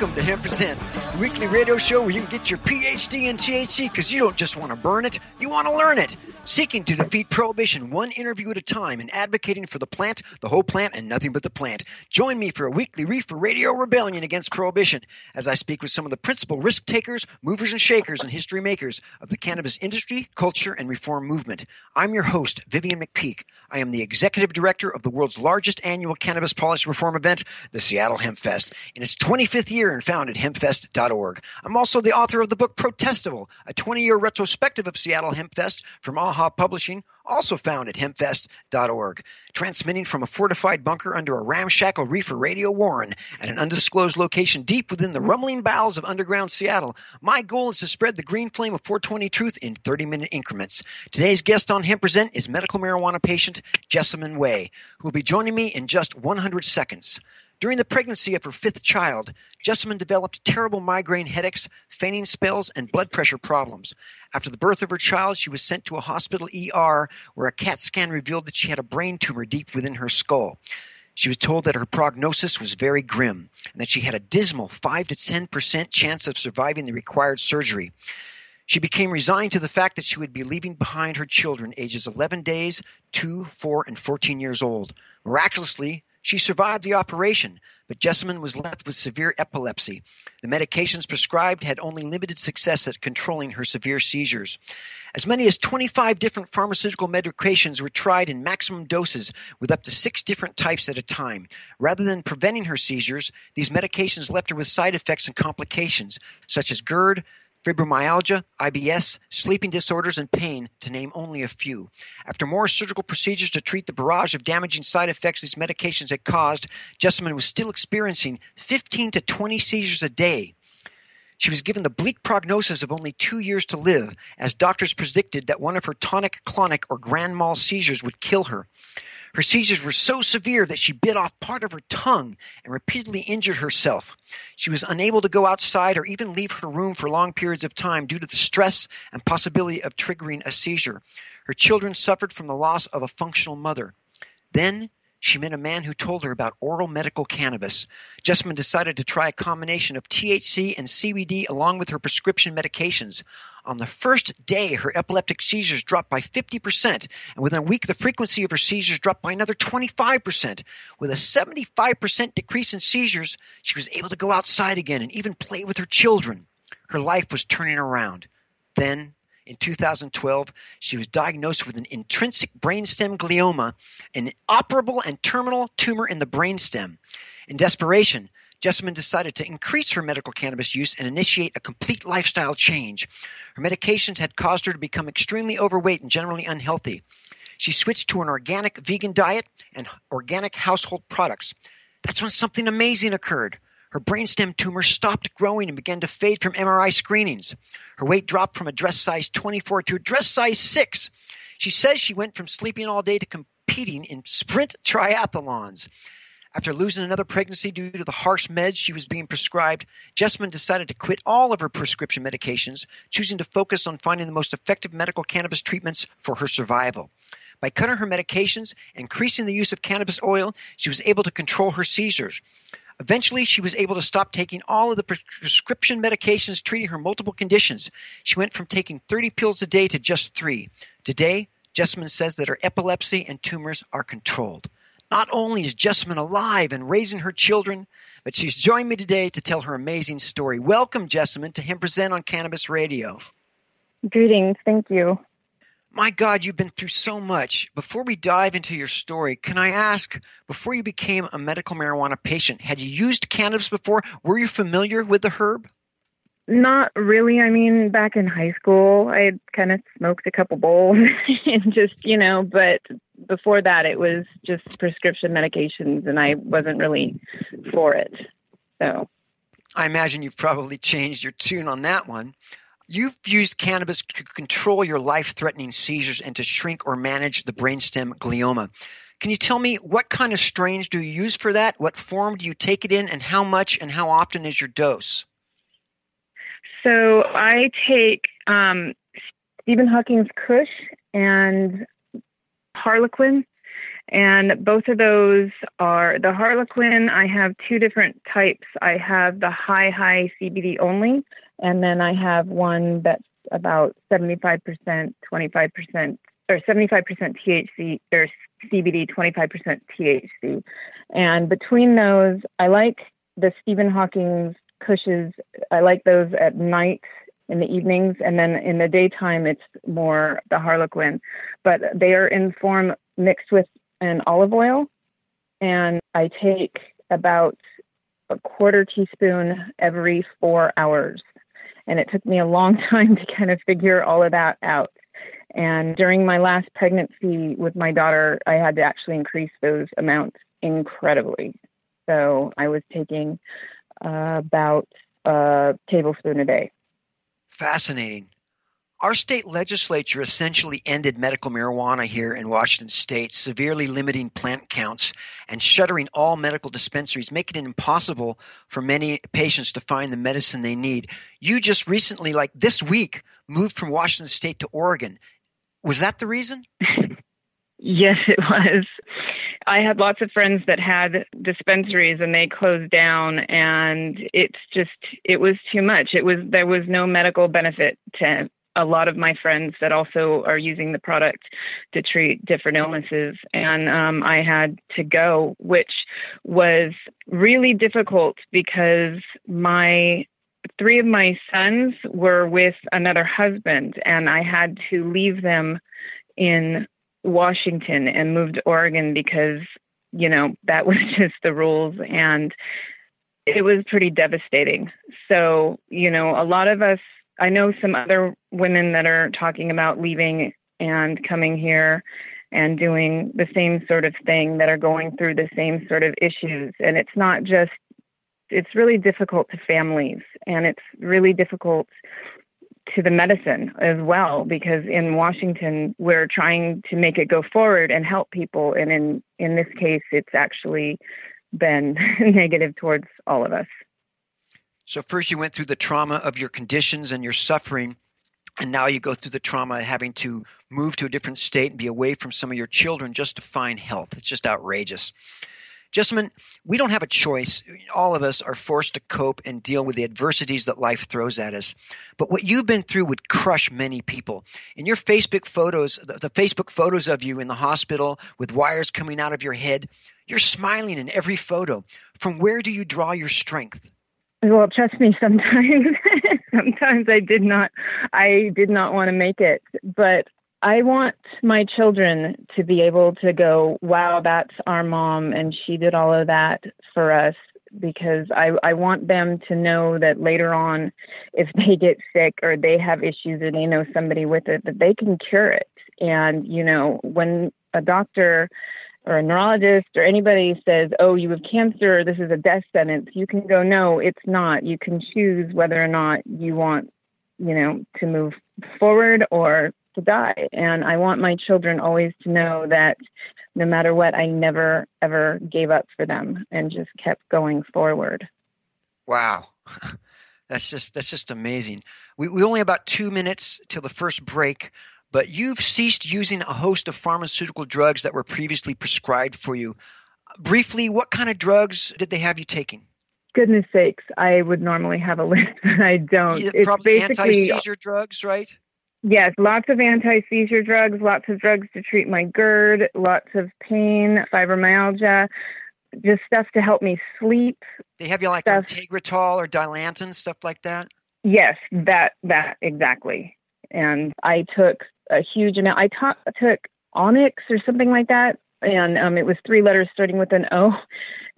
Welcome to Hemp Present, the weekly radio show where you can get your PhD in THC because you don't just want to burn it, you want to learn it. Seeking to defeat prohibition one interview at a time and advocating for the plant, the whole plant, and nothing but the plant. Join me for a weekly reefer radio rebellion against prohibition as I speak with some of the principal risk takers, movers and shakers, and history makers of the cannabis industry, culture, and reform movement. I'm your host, Vivian McPeak. I am the executive director of the world's largest annual cannabis policy reform event, the Seattle Hemp Fest, in its 25th year and founded hempfest.org. I'm also the author of the book Protestival, a 20 year retrospective of Seattle Hempfest from AHA Publishing, also found at hempfest.org. Transmitting from a fortified bunker under a ramshackle reefer radio warren at an undisclosed location deep within the rumbling bowels of underground Seattle, my goal is to spread the green flame of 420 truth in 30 minute increments. Today's guest on Hemp Present is medical marijuana patient Jessamine Way, who will be joining me in just 100 seconds. During the pregnancy of her fifth child, Jessamine developed terrible migraine headaches, fainting spells, and blood pressure problems. After the birth of her child, she was sent to a hospital ER where a CAT scan revealed that she had a brain tumor deep within her skull. She was told that her prognosis was very grim and that she had a dismal 5 to 10% chance of surviving the required surgery. She became resigned to the fact that she would be leaving behind her children, ages 11 days, 2, 4, and 14 years old. Miraculously, she survived the operation, but Jessamine was left with severe epilepsy. The medications prescribed had only limited success at controlling her severe seizures. As many as 25 different pharmaceutical medications were tried in maximum doses with up to six different types at a time. Rather than preventing her seizures, these medications left her with side effects and complications, such as GERD, fibromyalgia, IBS, sleeping disorders, and pain, to name only a few. After more surgical procedures to treat the barrage of damaging side effects these medications had caused, Jessamine was still experiencing 15 to 20 seizures a day. She was given the bleak prognosis of only two years to live, as doctors predicted that one of her tonic clonic or grand mal seizures would kill her. Her seizures were so severe that she bit off part of her tongue and repeatedly injured herself. She was unable to go outside or even leave her room for long periods of time due to the stress and possibility of triggering a seizure. Her children suffered from the loss of a functional mother. Then she met a man who told her about oral medical cannabis. Jessamyn decided to try a combination of THC and CBD along with her prescription medications. On the first day, her epileptic seizures dropped by 50%, and within a week, the frequency of her seizures dropped by another 25%. With a 75% decrease in seizures, she was able to go outside again and even play with her children. Her life was turning around. Then, in 2012, she was diagnosed with an intrinsic brainstem glioma, an operable and terminal tumor in the brainstem. In desperation, Jessamine decided to increase her medical cannabis use and initiate a complete lifestyle change. Her medications had caused her to become extremely overweight and generally unhealthy. She switched to an organic vegan diet and organic household products. That's when something amazing occurred. Her brainstem tumor stopped growing and began to fade from MRI screenings. Her weight dropped from a dress size 24 to a dress size 6. She says she went from sleeping all day to competing in sprint triathlons. After losing another pregnancy due to the harsh meds she was being prescribed, Jessamyn decided to quit all of her prescription medications, choosing to focus on finding the most effective medical cannabis treatments for her survival. By cutting her medications, increasing the use of cannabis oil, she was able to control her seizures. Eventually, she was able to stop taking all of the prescription medications treating her multiple conditions. She went from taking 30 pills a day to just three. Today, Jessamine says that her epilepsy and tumors are controlled. Not only is Jessamine alive and raising her children, but she's joined me today to tell her amazing story. Welcome, Jessamine, to Hemp Present on Cannabis Radio. Greetings. Thank you. My God, you've been through so much. Before we dive into your story, can I ask, before you became a medical marijuana patient, had you used cannabis before? Were you familiar with the herb? Not really. I mean, back in high school, I kind of smoked a couple bowls and just, you know, but before that, it was just prescription medications, and I wasn't really for it. So, I imagine you've probably changed your tune on that one. You've used cannabis to control your life threatening seizures and to shrink or manage the brainstem glioma. Can you tell me what kind of strains do you use for that? What form do you take it in, and how much and how often is your dose? So I take um, Stephen Hawking's Kush and Harlequin. And both of those are the Harlequin. I have two different types. I have the high, high CBD only, and then I have one that's about 75%, 25%, or 75% THC, or CBD, 25% THC. And between those, I like the Stephen Hawking's Kushes. I like those at night in the evenings, and then in the daytime it's more the Harlequin. But they are in form mixed with an olive oil, and I take about a quarter teaspoon every four hours. And it took me a long time to kind of figure all of that out. And during my last pregnancy with my daughter, I had to actually increase those amounts incredibly. So I was taking uh, about a tablespoon a day. Fascinating. Our state legislature essentially ended medical marijuana here in Washington state, severely limiting plant counts and shuttering all medical dispensaries, making it impossible for many patients to find the medicine they need. You just recently, like this week, moved from Washington state to Oregon. Was that the reason? yes, it was. I had lots of friends that had dispensaries and they closed down and it's just it was too much. It was there was no medical benefit to a lot of my friends that also are using the product to treat different illnesses and um, I had to go which was really difficult because my three of my sons were with another husband and I had to leave them in Washington and moved to Oregon because, you know, that was just the rules and it was pretty devastating. So, you know, a lot of us, I know some other women that are talking about leaving and coming here and doing the same sort of thing that are going through the same sort of issues. And it's not just, it's really difficult to families and it's really difficult to the medicine as well because in Washington we're trying to make it go forward and help people and in in this case it's actually been negative towards all of us. So first you went through the trauma of your conditions and your suffering and now you go through the trauma of having to move to a different state and be away from some of your children just to find health. It's just outrageous. Jessamyn, we don't have a choice. All of us are forced to cope and deal with the adversities that life throws at us. But what you've been through would crush many people. In your Facebook photos, the Facebook photos of you in the hospital with wires coming out of your head, you're smiling in every photo. From where do you draw your strength? Well, trust me, sometimes sometimes I did not I did not want to make it, but I want my children to be able to go, wow, that's our mom, and she did all of that for us. Because I, I want them to know that later on, if they get sick or they have issues or they know somebody with it, that they can cure it. And, you know, when a doctor or a neurologist or anybody says, oh, you have cancer, this is a death sentence, you can go, no, it's not. You can choose whether or not you want, you know, to move forward or to die. And I want my children always to know that no matter what, I never, ever gave up for them and just kept going forward. Wow. That's just that's just amazing. We we only about two minutes till the first break, but you've ceased using a host of pharmaceutical drugs that were previously prescribed for you. Briefly, what kind of drugs did they have you taking? Goodness sakes, I would normally have a list, but I don't. Yeah, probably anti-seizure drugs, right? Yes, lots of anti seizure drugs, lots of drugs to treat my GERD, lots of pain, fibromyalgia, just stuff to help me sleep. They have you like stuff. Tegretol or Dilantin, stuff like that? Yes, that that exactly. And I took a huge amount. I ta- took Onyx or something like that, and um, it was three letters starting with an O.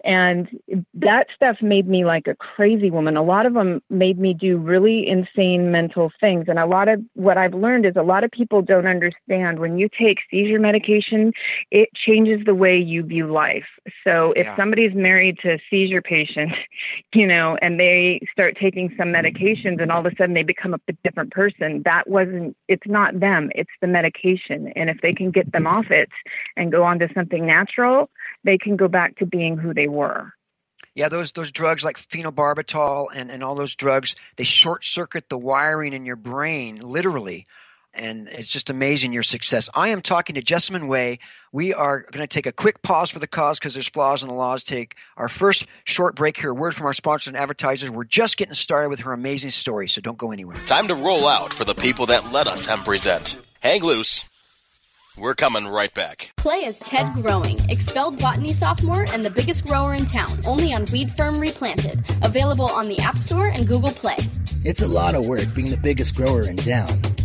And that stuff made me like a crazy woman. A lot of them made me do really insane mental things. And a lot of what I've learned is a lot of people don't understand when you take seizure medication, it changes the way you view life. So if yeah. somebody's married to a seizure patient, you know, and they start taking some medications and all of a sudden they become a different person, that wasn't, it's not them, it's the medication. And if they can get them off it and go on to something natural, they can go back to being who they were. Yeah, those those drugs like phenobarbital and, and all those drugs, they short circuit the wiring in your brain, literally. And it's just amazing your success. I am talking to Jessamine Way. We are going to take a quick pause for the cause because there's flaws in the laws. Take our first short break here. A word from our sponsors and advertisers. We're just getting started with her amazing story, so don't go anywhere. Time to roll out for the people that let us hemp present. Hang loose. We're coming right back. Play as Ted Growing, expelled botany sophomore and the biggest grower in town, only on Weed Firm Replanted. Available on the App Store and Google Play. It's a lot of work being the biggest grower in town.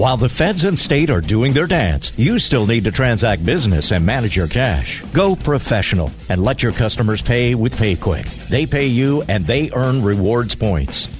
While the feds and state are doing their dance, you still need to transact business and manage your cash. Go professional and let your customers pay with PayQwick. They pay you and they earn rewards points.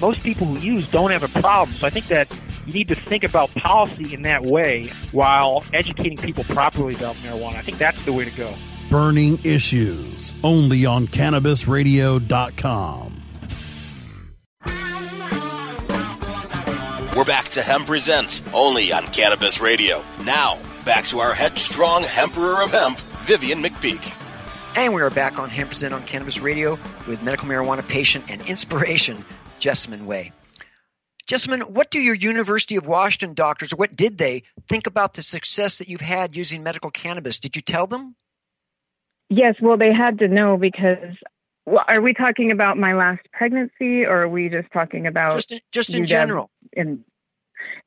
most people who use don't have a problem. So I think that you need to think about policy in that way while educating people properly about marijuana. I think that's the way to go. Burning Issues, only on CannabisRadio.com. We're back to Hemp Presents, only on Cannabis Radio. Now, back to our headstrong Emperor of Hemp, Vivian McPeak. And we are back on Hemp Present on Cannabis Radio with medical marijuana patient and inspiration, Jessamyn Way. Jessamyn, what do your University of Washington doctors, or what did they think about the success that you've had using medical cannabis? Did you tell them? Yes, well, they had to know because Well, are we talking about my last pregnancy, or are we just talking about just in, just in general? In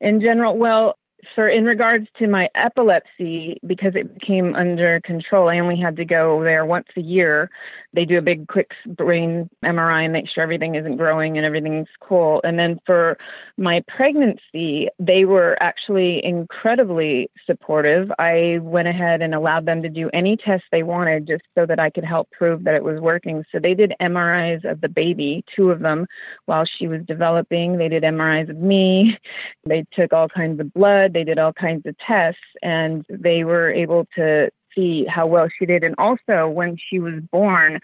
in general, well, for in regards to my epilepsy, because it became under control, I only had to go there once a year. They do a big quick brain MRI and make sure everything isn't growing and everything's cool. And then for my pregnancy, they were actually incredibly supportive. I went ahead and allowed them to do any tests they wanted just so that I could help prove that it was working. So they did MRIs of the baby, two of them, while she was developing. They did MRIs of me. They took all kinds of blood. They did all kinds of tests and they were able to see how well she did. And also, when she was born,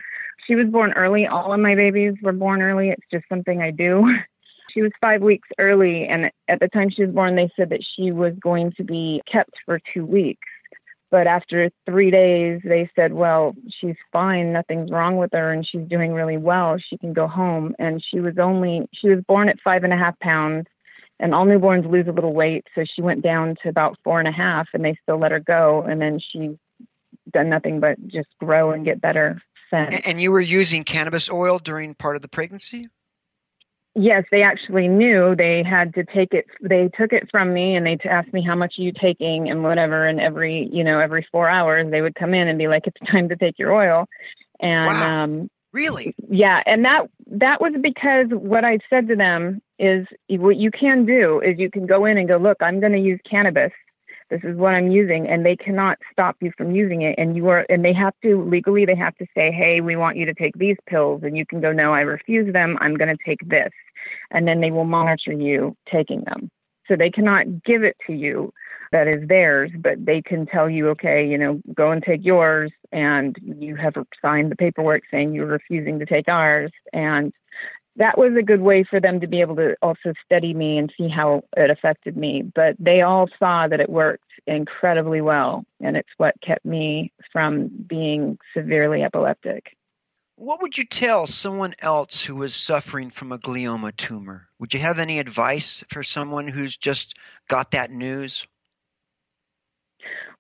she was born early. All of my babies were born early. It's just something I do. She was five weeks early, and at the time she was born, they said that she was going to be kept for two weeks. But after three days, they said, Well, she's fine. Nothing's wrong with her, and she's doing really well. She can go home. And she was only, she was born at five and a half pounds and all newborns lose a little weight. So she went down to about four and a half, and they still let her go. And then she's done nothing but just grow and get better since. And, you were using cannabis oil during part of the pregnancy? Yes, they actually knew they had to take it. They took it from me and they asked me how much are you taking and whatever. And every, you know, every four hours they would come in and be like, "It's time to take your oil." And wow. um, really, yeah, and that that was because what I said to them is what you can do is you can go in and go, look, I'm going to use cannabis. This is what I'm using, and they cannot stop you from using it. And you are, and they have to legally, they have to say, hey, we want you to take these pills, and you can go, no, I refuse them. I'm going to take this, and then they will monitor you taking them. So they cannot give it to you that is theirs, but they can tell you, okay, you know, go and take yours, and you have signed the paperwork saying you're refusing to take ours, and that was a good way for them to be able to also study me and see how it affected me. But they all saw that it worked incredibly well, and it's what kept me from being severely epileptic. What would you tell someone else who was suffering from a glioma tumor? Would you have any advice for someone who's just got that news?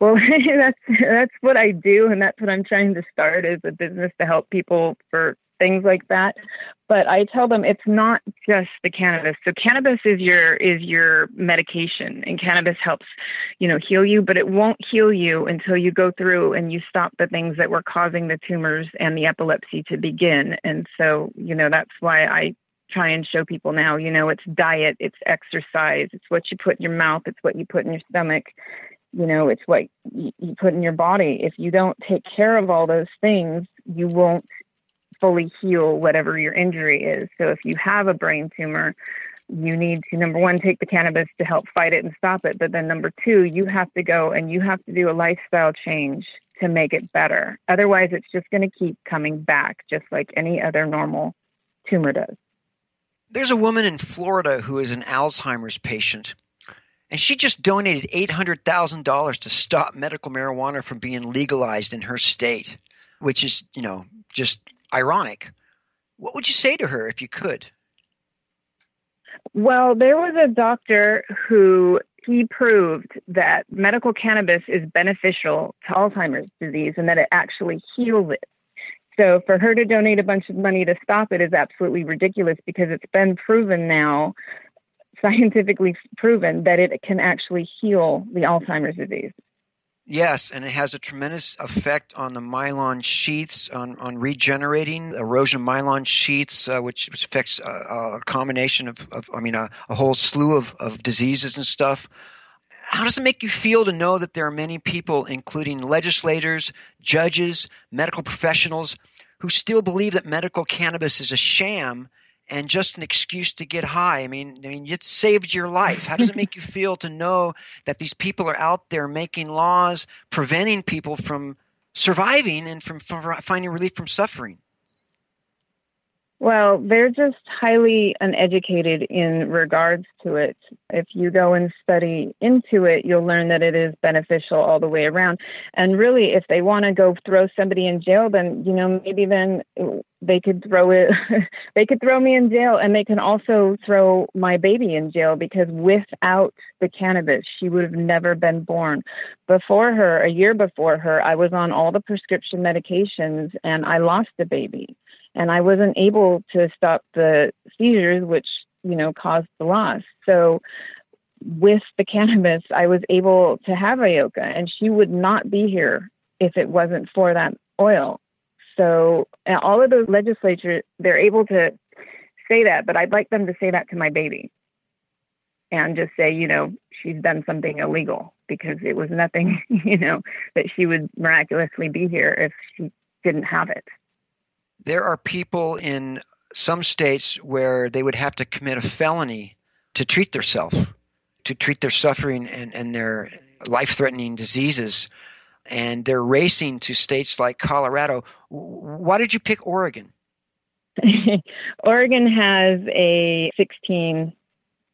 Well, that's that's what I do, and that's what I'm trying to start as a business to help people for things like that. But I tell them it's not just the cannabis. So cannabis is your is your medication and cannabis helps, you know, heal you, but it won't heal you until you go through and you stop the things that were causing the tumors and the epilepsy to begin. And so, you know, that's why I try and show people now, you know, it's diet, it's exercise, it's what you put in your mouth, it's what you put in your stomach you know it's what you put in your body if you don't take care of all those things you won't fully heal whatever your injury is. So if you have a brain tumor, you need to number one take the cannabis to help fight it and stop it. But then number two you have to go and you have to do a lifestyle change to make it better. Otherwise it's just going to keep coming back just like any other normal tumor does. There's a woman in florida who is an alzheimer's patient and she just donated $800000 to stop medical marijuana from being legalized in her state which is you know just ironic. What would you say to her if you could? Well, there was a doctor who he proved that medical cannabis is beneficial to Alzheimer's disease and that it actually heals it. So for her to donate a bunch of money to stop it is absolutely ridiculous because it's been proven now, scientifically proven, that it can actually heal the Alzheimer's disease. Yes, and it has a tremendous effect on the myelin sheaths, on, on regenerating erosion myelin sheaths, uh, which, which affects uh, a combination of, of I mean, a, a, whole slew of, of diseases and stuff. How does it make you feel to know that there are many people, including legislators, judges, medical professionals, who still believe that medical cannabis is a sham and just an excuse to get high. I mean, I mean, it saved your life. How does it make you feel to know that these people are out there making laws preventing people from surviving and from, from finding relief from suffering? Well, they're just highly uneducated in regards to it. If you go and study into it, you'll learn that it is beneficial all the way around. And really, if they want to go throw somebody in jail, then, you know, maybe then they could throw it, they could throw me in jail and they can also throw my baby in jail because without the cannabis, she would have never been born. Before her, a year before her, I was on all the prescription medications and I lost the baby and I wasn't able to stop the seizures, which you know caused the loss. So with the cannabis, I was able to have Ayoka, and she would not be here if it wasn't for that oil. So all of the legislature, they're able to say that, but I'd like them to say that to my baby and just say, you know, she's done something illegal because it was nothing, you know, that she would miraculously be here if she didn't have it. There are people in some states where they would have to commit a felony to treat themselves, to treat their suffering and, and their life threatening diseases. And they're racing to states like Colorado. Why did you pick Oregon? Oregon has a 16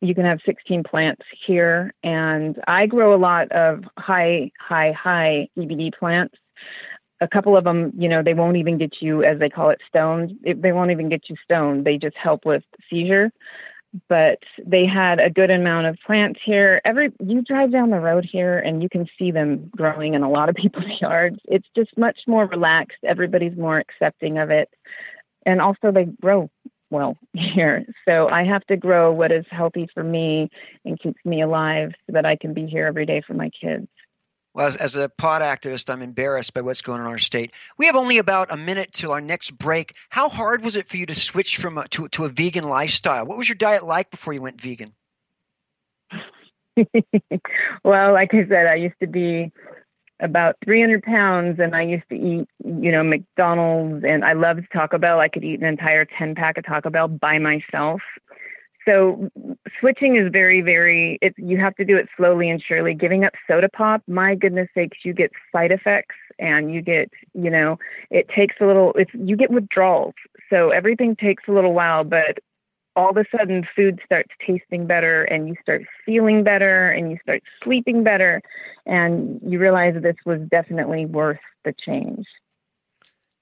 you can have 16 plants here and I grow a lot of high high high CBD plants. A couple of them, you know, they won't even get you as they call it stoned. They won't even get you stoned. They just help with seizure. But they had a good amount of plants here. Every you drive down the road here and you can see them growing in a lot of people's yards. It's just much more relaxed. Everybody's more accepting of it and also they grow well here. So I have to grow what is healthy for me and keeps me alive so that I can be here every day for my kids. Well, as, as, a pot activist, I'm embarrassed by what's going on in our state. We have only about a minute till our next break. How hard was it for you to switch from a, to, to a vegan lifestyle? What was your diet like before you went vegan? well, like I said, I used to be about 300 pounds and I used to eat, you know, McDonald's and I loved Taco Bell. I could eat an entire 10 pack of Taco Bell by myself. So switching is very, very, it, you have to do it slowly and surely. Giving up soda pop, my goodness sakes, you get side effects and you get, you know, it takes a little, it's, you get withdrawals. So everything takes a little while, but all of a sudden food starts tasting better and you start feeling better and you start sleeping better and you realize this was definitely worth the change.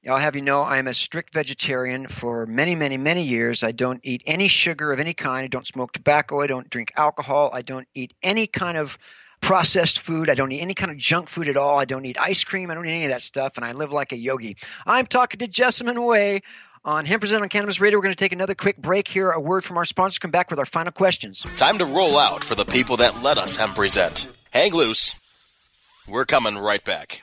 I'll have you know I am a strict vegetarian for many, many, many years. I don't eat any sugar of any kind. I don't smoke tobacco. I don't drink alcohol. I don't eat any kind of processed food. I don't eat any kind of junk food at all. I don't eat ice cream. I don't eat any of that stuff. And I live like a yogi. I'm talking to Jessamyn Way on Hemp Present on Cannabis Radio. We're going to take another quick break here. A word from our sponsors. Come back with our final questions. Time to roll out for the people that let us Hemp Present. Hang loose. We're coming right back.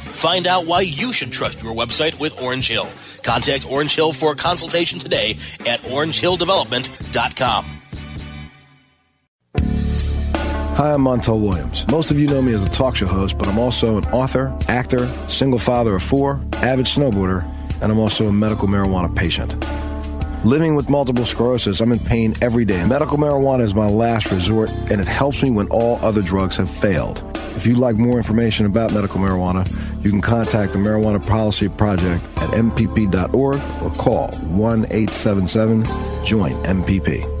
Find out why you should trust your website with Orange Hill. Contact Orange Hill for a consultation today at orangehilldevelopment.com. Hi, I'm Montel Williams. Most of you know me as a talk show host, but I'm also an author, actor, single father of four, avid snowboarder, and I'm also a medical marijuana patient. Living with multiple sclerosis, I'm in pain every day. Medical marijuana is my last resort, and it helps me when all other drugs have failed. If you'd like more information about medical marijuana, you can contact the Marijuana Policy Project at MPP.org or call 1 877 JOIN MPP.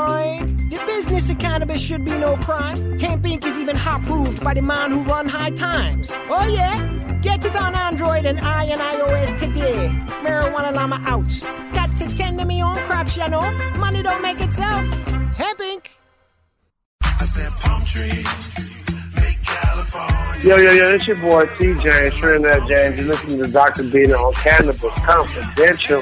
The business of cannabis should be no crime. Hemp Inc. is even hot proved by the man who run high times. Oh yeah? Get it on Android and I and iOS today. Marijuana Llama out. Got to tend to me own crops, you know. Money don't make itself. Hemp Inc. I said palm trees, make California Yo, yo, yo, it's your boy TJ, Trinidad James. You're listening to Dr. Bina on Cannabis Confidential.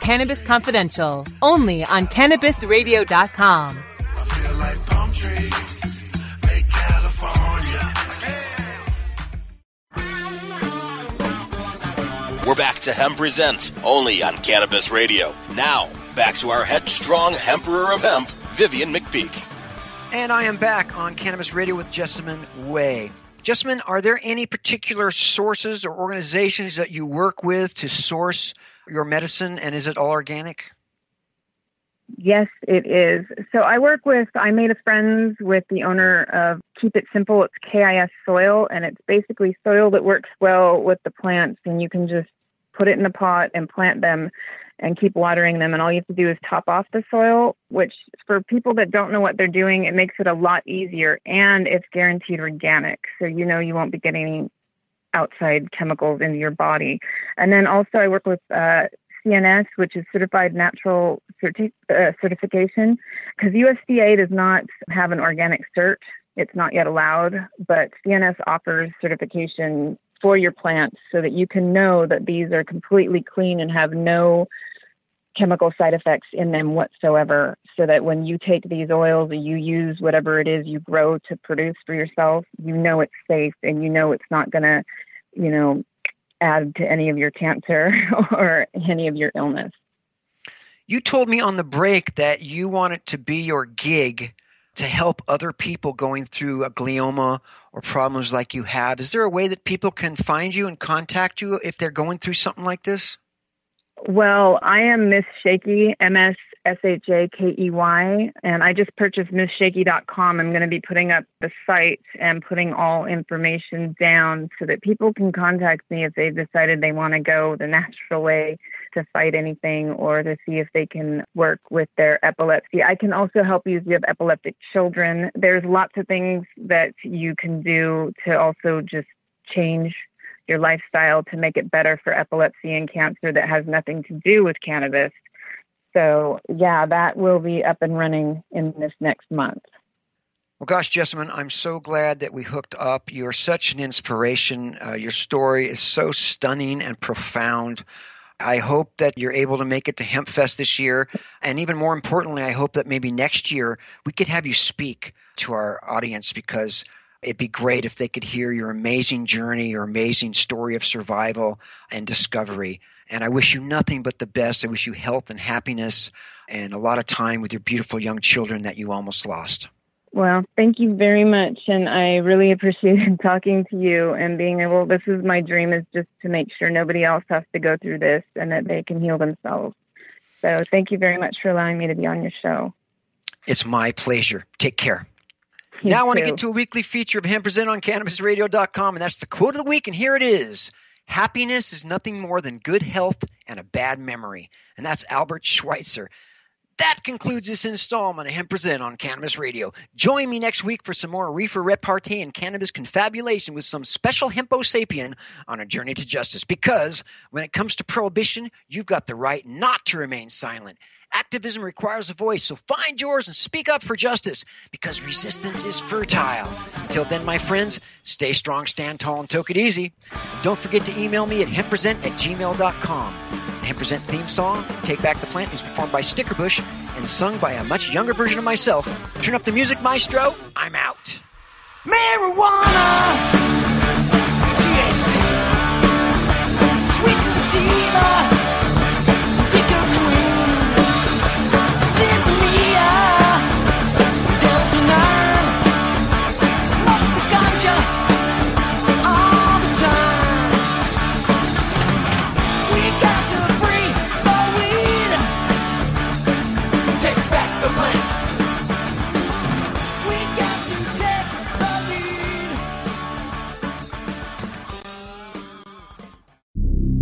Cannabis Confidential, only on CannabisRadio.com. We're back to Hemp Present, only on Cannabis Radio. Now, back to our headstrong Emperor of Hemp, Vivian McPeak. And I am back on Cannabis Radio with Jessamine Way. Jessamine, are there any particular sources or organizations that you work with to source your medicine, and is it all organic? Yes, it is. So I work with, I made a friends with the owner of Keep It Simple. It's KIS soil, and it's basically soil that works well with the plants, and you can just put it in a pot and plant them and keep watering them. And all you have to do is top off the soil, which for people that don't know what they're doing, it makes it a lot easier and it's guaranteed organic. So you know you won't be getting any outside chemicals into your body. And then also I work with uh, CNS, which is Certified Natural certi- uh, Certification, because USDA does not have an organic cert. It's not yet allowed, but CNS offers certification for your plants so that you can know that these are completely clean and have no chemical side effects in them whatsoever so that when you take these oils or you use whatever it is you grow to produce for yourself you know it's safe and you know it's not going to you know add to any of your cancer or any of your illness. You told me on the break that you want it to be your gig to help other people going through a glioma or problems like you have. Is there a way that people can find you and contact you if they're going through something like this well, I am Miss Shaky, M S S H A K E Y, and I just purchased MissShakey.com. I'm going to be putting up the site and putting all information down so that people can contact me if they've decided they want to go the natural way to fight anything or to see if they can work with their epilepsy. I can also help you if you have epileptic children. There's lots of things that you can do to also just change your lifestyle to make it better for epilepsy and cancer that has nothing to do with cannabis. So, yeah, that will be up and running in this next month. Well, gosh, Jessamine, I'm so glad that we hooked up. You're such an inspiration. Uh, your story is so stunning and profound. I hope that you're able to make it to HempFest this year. And even more importantly, I hope that maybe next year we could have you speak to our audience because It'd be great if they could hear your amazing journey, your amazing story of survival and discovery. And I wish you nothing but the best. I wish you health and happiness and a lot of time with your beautiful young children that you almost lost. Well, thank you very much. And I really appreciated talking to you and being able, this is my dream, is just to make sure nobody else has to go through this and that they can heal themselves. So thank you very much for allowing me to be on your show. It's my pleasure. Take care. Now I want to get to a weekly feature of Hemp Present on CannabisRadio.com, and that's the quote of the week, and here it is. Happiness is nothing more than good health and a bad memory. And that's Albert Schweitzer. That concludes this installment of Hemp Present on Cannabis Radio. Join me next week for some more reefer repartee and cannabis confabulation with some special hempo sapien on a journey to justice. Because when it comes to prohibition, you've got the right not to remain silent. Activism requires a voice, so find yours and speak up for justice because resistance is fertile. Until then, my friends, stay strong, stand tall, and take it easy. Don't forget to email me at hempresent at gmail.com. The Hempresent theme song, Take Back the Plant, is performed by Stickerbush and sung by a much younger version of myself. Turn up the music, maestro. I'm out. Marijuana, THC, sweet sativa.